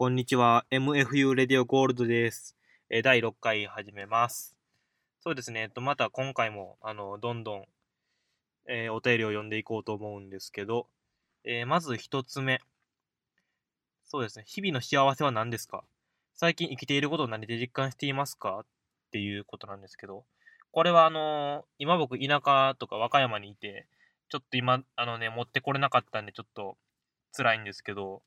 こんにちは。MFU レディオゴールドです。え第6回始めます。そうですね。えっと、また今回も、あの、どんどん、えーお便りを読んでいこうと思うんですけど、えーまず一つ目。そうですね。日々の幸せは何ですか？最近生きていることを何で実感していますか？っていうことなんですけど、これはあのー今僕田舎とか和歌山にいて、ちょっと今、あのね、持ってこれなかったんでちょっと辛いんですけど、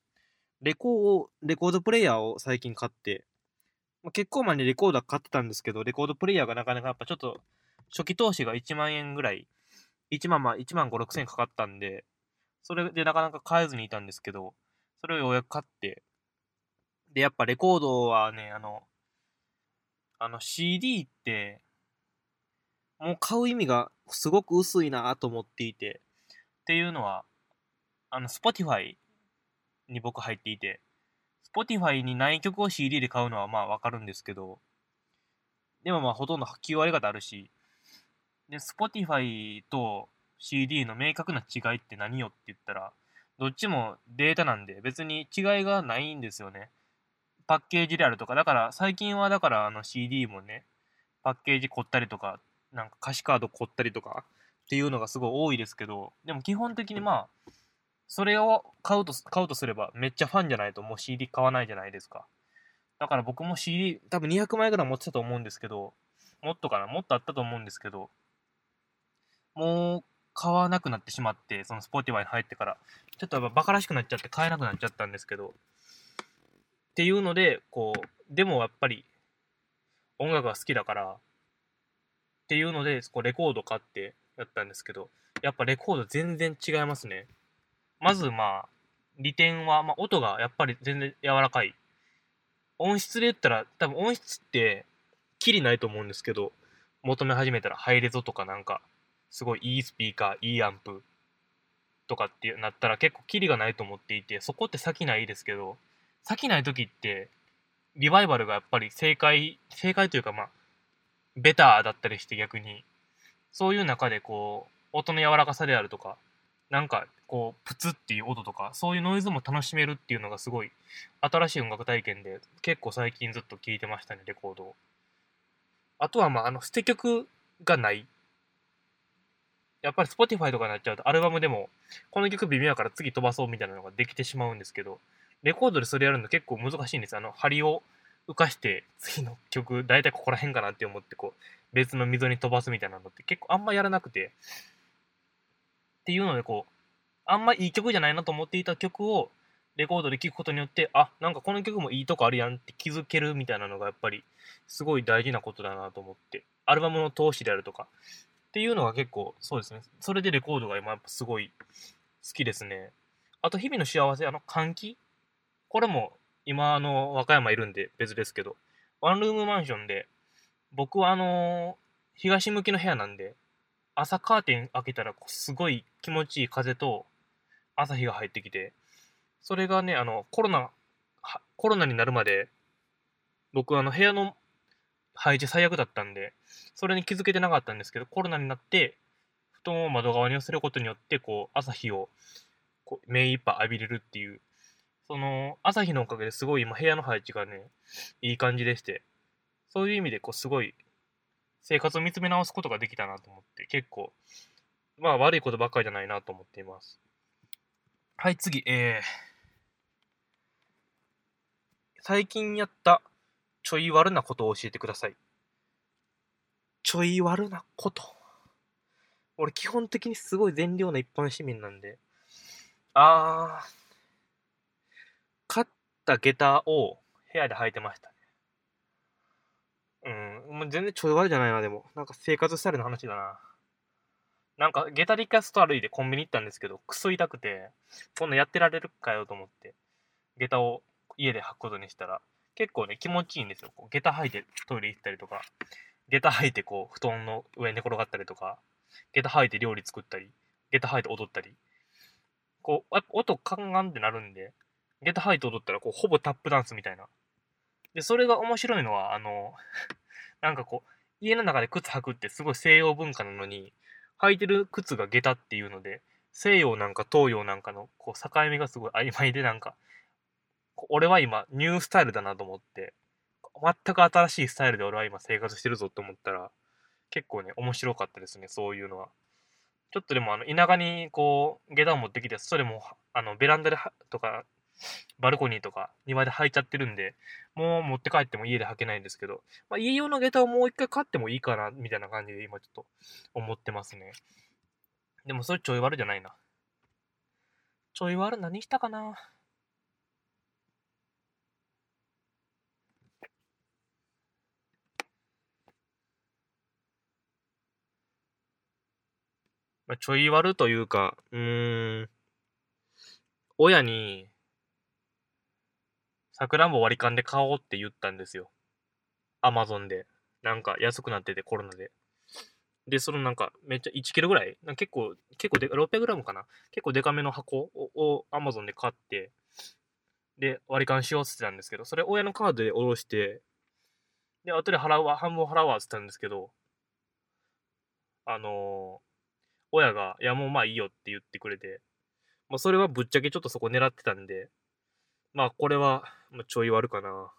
レコーレコードプレイヤーを最近買って、まあ、結構前にレコードは買ってたんですけど、レコードプレイヤーがなかなかやっぱちょっと初期投資が1万円ぐらい、1万まあ1万5、6千円かかったんで、それでなかなか買えずにいたんですけど、それをようやく買って、で、やっぱレコードはね、あの、あの CD って、もう買う意味がすごく薄いなと思っていて、っていうのは、あの、Spotify に僕入っていて、Spotify にない曲を CD で買うのはまあわかるんですけど、でもまあほとんど9割方あるし、で、Spotify と CD の明確な違いって何よって言ったら、どっちもデータなんで別に違いがないんですよね。パッケージであるとか、だから最近はだからあの CD もね、パッケージ凝ったりとか、なんか歌詞カード凝ったりとかっていうのがすごい多いですけど、でも基本的にまあ、それを買うと、買うとすればめっちゃファンじゃないともう CD 買わないじゃないですか。だから僕も CD、多分200枚ぐらい持ってたと思うんですけど、もっとかな？もっとあったと思うんですけど、もう買わなくなってしまって、その Spotify に入ってから、ちょっとやっぱバカらしくなっちゃって買えなくなっちゃったんですけど、っていうので、こう、でもやっぱり音楽が好きだから、っていうので、こうレコード買ってやったんですけど、やっぱレコード全然違いますね。まずまあ、利点は、まあ、音がやっぱり全然柔らかい。音質で言ったら、多分音質って、きりないと思うんですけど、求め始めたらハイレゾとかなんか、すごいいいスピーカー、いいアンプとかってなったら結構キリがないと思っていて、そこって先ないですけど、先ない時って、リバイバルがやっぱり正解、正解というかまあ、ベターだったりして逆に、そういう中でこう、音の柔らかさであるとか、なんかこう、プツっていう音とか、そういうノイズも楽しめるっていうのがすごい新しい音楽体験で、結構最近ずっと聴いてましたね、レコードを。あとはまあ、あの、捨て曲がない。やっぱり Spotify とかになっちゃうと、アルバムでも、この曲微妙やから次飛ばそうみたいなのができてしまうんですけど、レコードでそれやるの結構難しいんです。あの、針を浮かして、次の曲、大体ここら辺かなって思って、こう、別の溝に飛ばすみたいなのって結構あんまやらなくて、っていうのでこう、あんまいい曲じゃないなと思っていた曲をレコードで聴くことによって、あ、なんかこの曲もいいとこあるやんって気づけるみたいなのがやっぱりすごい大事なことだなと思って、アルバムの通しであるとか、っていうのが結構そうですね。それでレコードが今やっぱすごい好きですね。あと日々の幸せ、あの換気？これも今あの和歌山いるんで別ですけど、ワンルームマンションで、僕はあの東向きの部屋なんで、朝カーテン開けたらすごい気持ちいい風と朝日が入ってきて、それがね、あの、コロナ、コロナになるまで、僕あの部屋の配置最悪だったんで、それに気づけてなかったんですけど、コロナになって、布団を窓側に寄せることによって、こう、朝日をこう目いっぱい浴びれるっていう、その、朝日のおかげですごい今部屋の配置がね、いい感じでして、そういう意味でこうすごい生活を見つめ直すことができたなと思って、結構、まあ悪いことばっかりじゃないなと思っています。はい、次、えー、最近やったちょい悪なことを教えてください。ちょい悪なこと。俺基本的にすごい善良な一般市民なんで、あー、買った下駄を部屋で履いてました。うん、もう全然ちょい悪じゃないな、でも。なんか生活スタイルの話だな。なんか、下駄で行かすと歩いてコンビニ行ったんですけど、クソ痛くて、こんなやってられるかよと思って、下駄を家で履くことにしたら、結構ね、気持ちいいんですよ。こう下駄履いてトイレ行ったりとか、下駄履いてこう、布団の上に寝転がったりとか、下駄履いて料理作ったり、下駄履いて踊ったり。こう、音カンガンってなるんで、下駄履いて踊ったら、こう、ほぼタップダンスみたいな。で、それが面白いのは、あの、なんかこう、家の中で靴履くってすごい西洋文化なのに、履いてる靴が下駄っていうので、西洋なんか東洋なんかのこう境目がすごい曖昧でなんか、俺は今ニュースタイルだなと思って、全く新しいスタイルで俺は今生活してるぞと思ったら、結構ね、面白かったですね、そういうのは。ちょっとでもあの田舎にこう下駄を持ってきて、それもあのベランダでとか、バルコニーとか庭で履いちゃってるんで、もう持って帰っても家で履けないんですけど、まあ、家用の下駄をもう一回買ってもいいかな、みたいな感じで今ちょっと思ってますね。でもそれちょい悪じゃないな。ちょい悪何したかなまあ、ちょい悪というか、うーん、親に、さくらんぼ割り勘で買おうって言ったんですよ。アマゾンで。なんか安くなってて、コロナで。で、そのなんか、めっちゃ1キロぐらい？結構、結構で、600グラムかな？結構デカめの箱をアマゾンで買って、で、割り勘しようって言ってたんですけど、それ親のカードで下ろして、で、後で払うわ、半分払うわって言ったんですけど、あのー、親が、いやもうまあいいよって言ってくれて、まあそれはぶっちゃけちょっとそこ狙ってたんで、まあこれは、まあ、ちょい悪かな。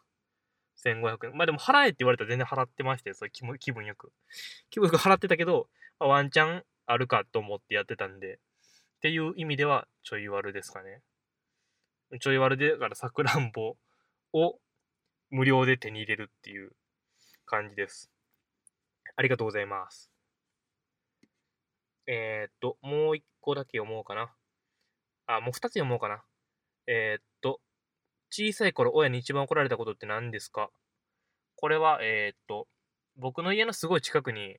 1500円。まあでも払えって言われたら全然払ってましたよ。それ気気分よく。気分よく払ってたけど、まあ、ワンチャンあるかと思ってやってたんで、っていう意味ではちょい悪ですかね。ちょい悪で、だからさくらんぼを無料で手に入れるっていう感じです。ありがとうございます。えー、っと、もう一個だけ読もうかな。あ、もう二つ読もうかな。えー、っと、小さい頃親に一番怒られたことって何ですか？これは、えー、っと、僕の家のすごい近くに、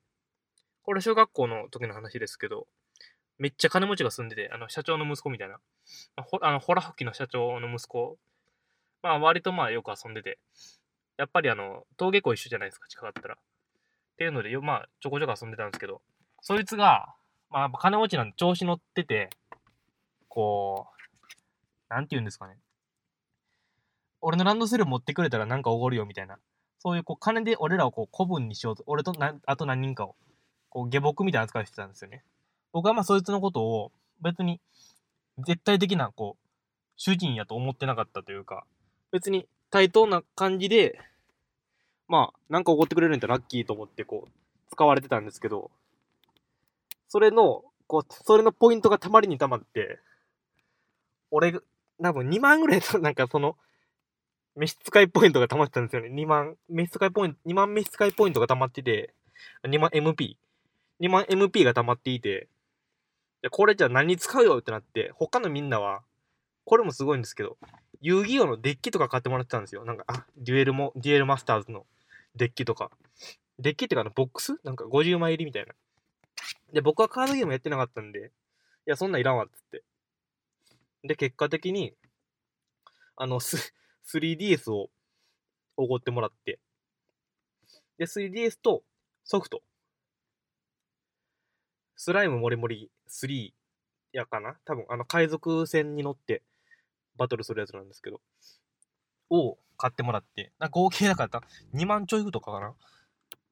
これ小学校の時の話ですけど、めっちゃ金持ちが住んでて、あの、社長の息子みたいな。ほあの、ホラ吹きの社長の息子。まあ、割とまあよく遊んでて。やっぱりあの、登下校一緒じゃないですか、近かったら。っていうので、まあ、ちょこちょこ遊んでたんですけど、そいつが、まあ、金持ちなんで調子乗ってて、こう、なんて言うんですかね。俺のランドセル持ってくれたらなんかおごるよみたいな。そういうこう金で俺らをこう古文にしようと、俺となあと何人かを、こう下僕みたいな扱いしてたんですよね。僕はまあそいつのことを別に絶対的なこう、主人やと思ってなかったというか、別に対等な感じで、まあ、なんかおごってくれるんだラッキーと思ってこう、使われてたんですけど、それの、こう、それのポイントがたまりにたまって、俺、多分2万ぐらい、なんかその、召使いポイントが溜まってたんですよね。2万、召使いポイント、2万召使いポイントが溜まってて、2万 MP。2万 MP が溜まっていて、これじゃあ何使うよってなって、他のみんなは、これもすごいんですけど、遊戯王のデッキとか買ってもらってたんですよ。なんか、あ、デュエルも、デュエルマスターズのデッキとか。デッキっていうかあの、ボックス？なんか50枚入りみたいな。で、僕はカードゲームやってなかったんで、いや、そんなんいらんわ、っつって。で、結果的に、あの、す 3DS をおごってもらって、で、3DS とソフト、スライムモリモリ3やかな？多分、あの、海賊船に乗ってバトルするやつなんですけど、を買ってもらって、な合計だから2万ちょいとかかな？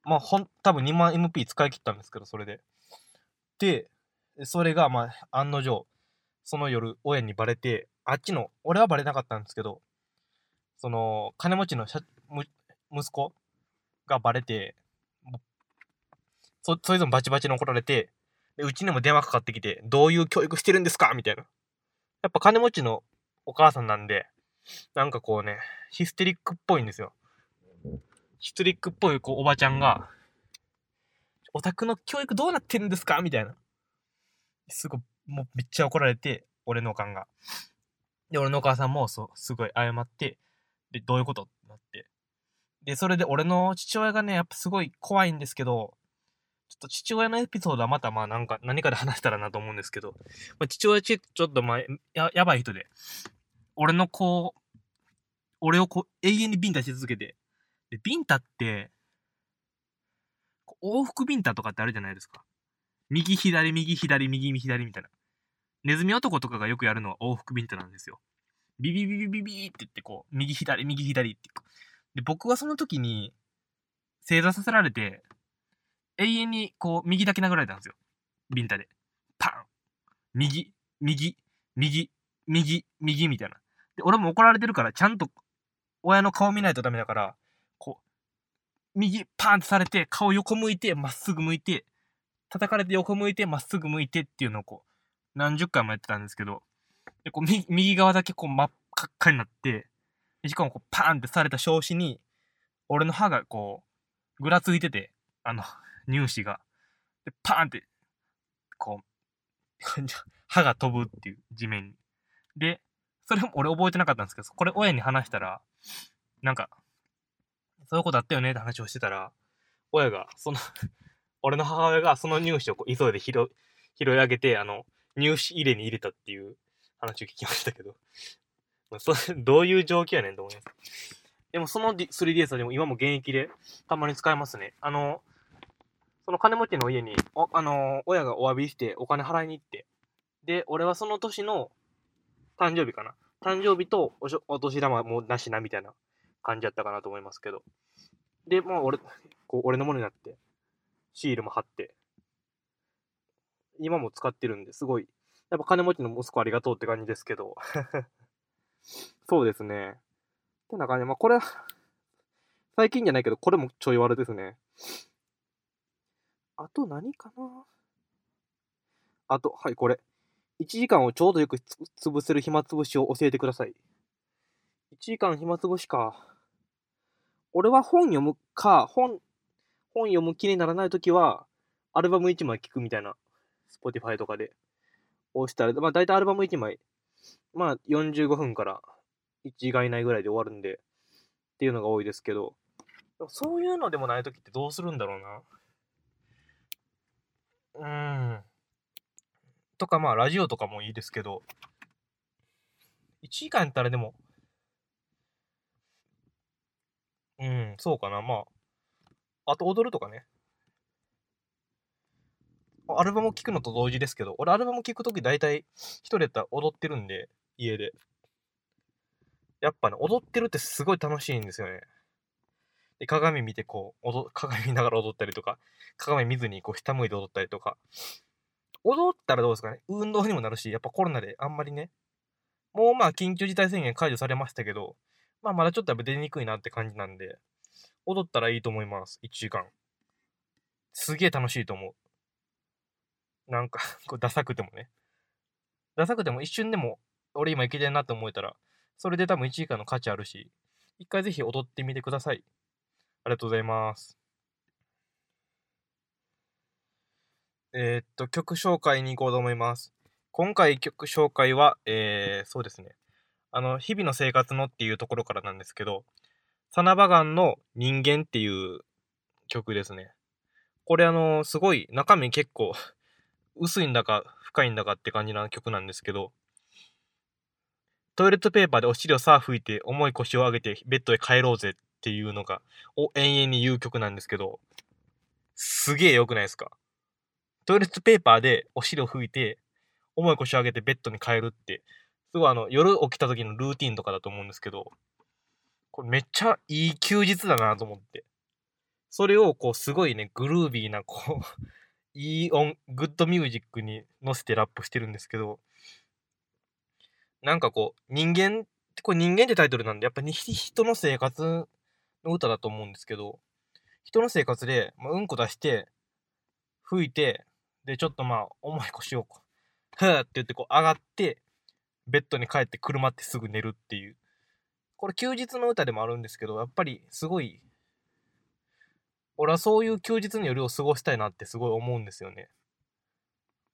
まあ、ほん、多分2万 MP 使い切ったんですけど、それで。で、それが、まあ、案の定、その夜、親にバレて、あっちの、俺はバレなかったんですけど、その、金持ちの息子がバレて、そ、それぞれバチバチに怒られて、で、うちにも電話かかってきて、どういう教育してるんですか？みたいな。やっぱ金持ちのお母さんなんで、なんかこうね、ヒステリックっぽいんですよ。ヒステリックっぽいこうおばちゃんが、オタクの教育どうなってるんですか？みたいな。すごい、もうめっちゃ怒られて、俺のおかんが。で、俺のお母さんも、そう、すごい謝って、で、どういうことってなって。で、それで俺の父親がね、やっぱすごい怖いんですけど、ちょっと父親のエピソードはまたまあなんか、何かで話したらなと思うんですけど、まあ、父親ちちょっとまあ、や、やばい人で、俺のこう、俺をこう、永遠にビンタし続けて、で、ビンタって、往復ビンタとかってあるじゃないですか。右左右左右左みたいな。ネズミ男とかがよくやるのは往復ビンタなんですよ。ビビビビビビって言ってこう、右左右左ってで、僕はその時に正座させられて、永遠にこう、右だけ殴られたんですよ。ビンタで。パン右右、右、右、右みたいな。で、俺も怒られてるから、ちゃんと親の顔見ないとダメだから、こう、右パンってされて、顔横向いて、まっすぐ向いて、叩かれて横向いて、まっすぐ向いてっていうのをこう、何十回もやってたんですけど、で、こう、右側だけこう、真っ赤っかになって、しかもこう、パーンってされた拍子に、俺の歯がこう、ぐらついてて、あの、乳歯が。で、パーンって、こう、歯が飛ぶっていう地面に。で、それも俺覚えてなかったんですけど、これ親に話したら、なんか、そういうことあったよねって話をしてたら、親が、その 俺の母親がその乳歯をこう急いで拾い上げて、あの、乳歯入れに入れたっていう話を聞きましたけど、そ、どういう状況やねんと思います。でもその 3DS はでも今も現役でたまに使えますね。あの、その金持ちの家に、あの、親がお詫びしてお金払いに行って、で、俺はその年の誕生日かな。誕生日とおお年玉もなしなみたいな感じやったかなと思いますけど。で、もう俺、こう俺のものになって、シールも貼って、今も使ってるんですごい、やっぱ金持ちの息子ありがとうって感じですけど。そうですね。ってな感じ。まあ、これ、最近じゃないけど、これもちょい悪ですね。あと何かな？あと、はい、これ。1時間をちょうどよく潰せる暇つぶしを教えてください。1時間暇つぶしか。俺は本読むか、本、本読む気にならないときは、アルバム1枚聴くみたいな、Spotify とかで押したら、まあ大体アルバム1枚、まあ45分から1時間以内ぐらいで終わるんで、っていうのが多いですけど、そういうのでもないときってどうするんだろうな。うん。とかまあラジオとかもいいですけど、1時間やったらでも、うん、そうかな。まあ、あと踊るとかね。アルバムを聴くのと同時ですけど、俺アルバム聴くとき大体一人やったら踊ってるんで、家で。やっぱね、踊ってるってすごい楽しいんですよね。で、鏡見てこう、踊、鏡見ながら踊ったりとか、鏡見ずにこう、下向いて踊ったりとか。踊ったらどうですかね？運動にもなるし、やっぱコロナであんまりね、もうまあ緊急事態宣言解除されましたけど、まあまだちょっとやっぱ出にくいなって感じなんで、踊ったらいいと思います。1時間。すげえ楽しいと思う。なんか こうダサくてもね。ダサくても一瞬でも、俺今いけてるなって思えたら、それで多分1時間の価値あるし、一回ぜひ踊ってみてください。ありがとうございます。えー、っと、曲紹介に行こうと思います。今回曲紹介は、えー、そうですね。あの、日々の生活のっていうところからなんですけど、サナバガンの人間っていう曲ですね。これあの、すごい中身結構薄いんだか深いんだかって感じな曲なんですけど、トイレットペーパーでお尻をさあ拭いて重い腰を上げてベッドへ帰ろうぜっていうのが、を延々に言う曲なんですけど、すげえ良くないですか？トイレットペーパーでお尻を拭いて重い腰を上げてベッドに帰るって、すごいあの、夜起きた時のルーティンとかだと思うんですけど、これめっちゃいい休日だなと思って。それをこうすごいね、グルービーなこういい音、グッドミュージックに乗せてラップしてるんですけど、なんかこう、人間、これ人間ってタイトルなんで、やっぱり人の生活の歌だと思うんですけど、人の生活で、まあ、うんこ出して、吹いて、で、ちょっとまあ、重い腰をこう、ふーって言ってこう上がって、ベッドに帰って車ってすぐ寝るっていう。これ休日の歌でもあるんですけど、やっぱりすごい、俺はそういう休日の夜を過ごしたいなってすごい思うんですよね。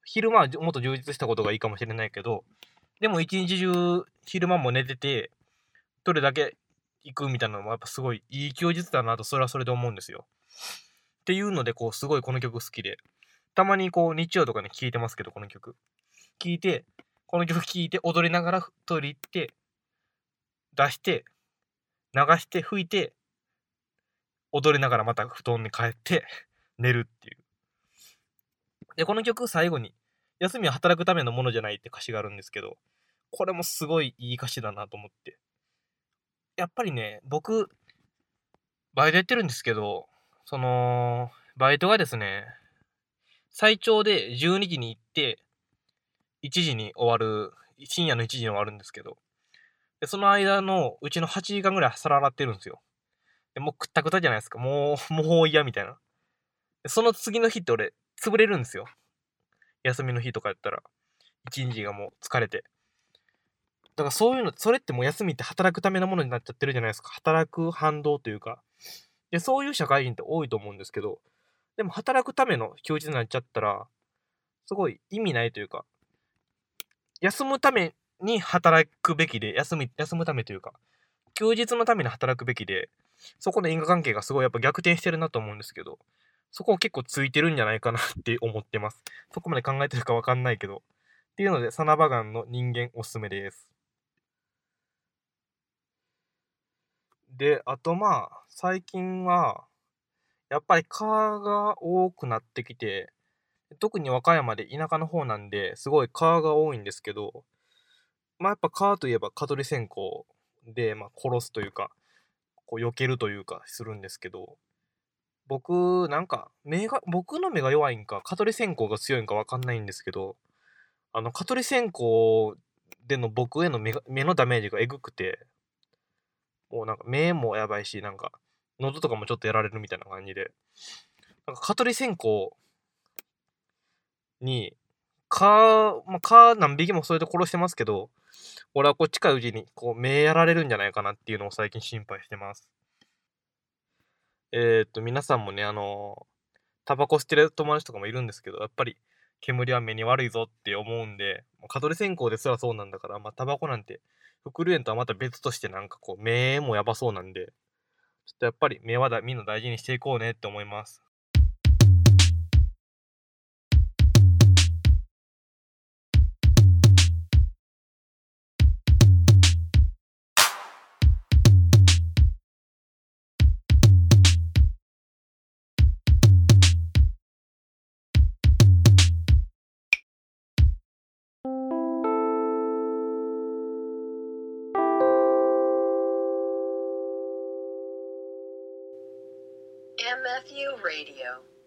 昼間はもっと充実したことがいいかもしれないけど、でも一日中昼間も寝てて、どれだけ行くみたいなのもやっぱすごいいい休日だなとそれはそれで思うんですよ。っていうので、こう、すごいこの曲好きで、たまにこう、日曜とかに聴いてますけど、この曲。聴いて、この曲聴いて踊りながらトイレ行って、出して、流して吹いて、踊りながらまた布団に帰って寝るっていう。で、この曲最後に、休みは働くためのものじゃないって歌詞があるんですけど、これもすごいいい歌詞だなと思って。やっぱりね、僕、バイトやってるんですけど、その、バイトがですね、最長で12時に行って、1時に終わる、深夜の1時に終わるんですけど、でその間のうちの8時間ぐらい皿洗ってるんですよ。でもうくったくたじゃないですか。もう、もう嫌みたいな。その次の日って俺、潰れるんですよ。休みの日とかやったら。一日がもう疲れて。だからそういうの、それってもう休みって働くためのものになっちゃってるじゃないですか。働く反動というか。で、そういう社会人って多いと思うんですけど、でも働くための休日になっちゃったら、すごい意味ないというか、休むために働くべきで、休み、休むためというか、休日のために働くべきで、そこの因果関係がすごいやっぱ逆転してるなと思うんですけど、そこを結構ついてるんじゃないかなって思ってます。そこまで考えてるかわかんないけど。っていうので、サナバガンの人間おすすめです。で、あとまあ、最近は、やっぱり川が多くなってきて、特に和歌山で田舎の方なんで、すごい川が多いんですけど、まあやっぱ川といえば蚊取り線香で、まあ殺すというか、こう避けるというかするんですけど、僕、なんか、目が、僕の目が弱いんか、蚊取り線香が強いんかわかんないんですけど、あの、蚊取り線香での僕への目目のダメージがえぐくて、もうなんか目もやばいし、なんか、喉とかもちょっとやられるみたいな感じで、なんか蚊取り線香に、蚊、まあ、蚊何匹もそれで殺してますけど、俺はこう近いうちにこう目やられるんじゃないかなっていうのを最近心配してます。えー、っと、皆さんもね、あの、タバコ吸ってる友達とかもいるんですけど、やっぱり煙は目に悪いぞって思うんで、蚊取り線香ですらそうなんだから、まあ、タバコなんて、副流炎とはまた別としてなんかこう、目もやばそうなんで、ちょっとやっぱり目はだみんな大事にしていこうねって思います。Matthew Radio.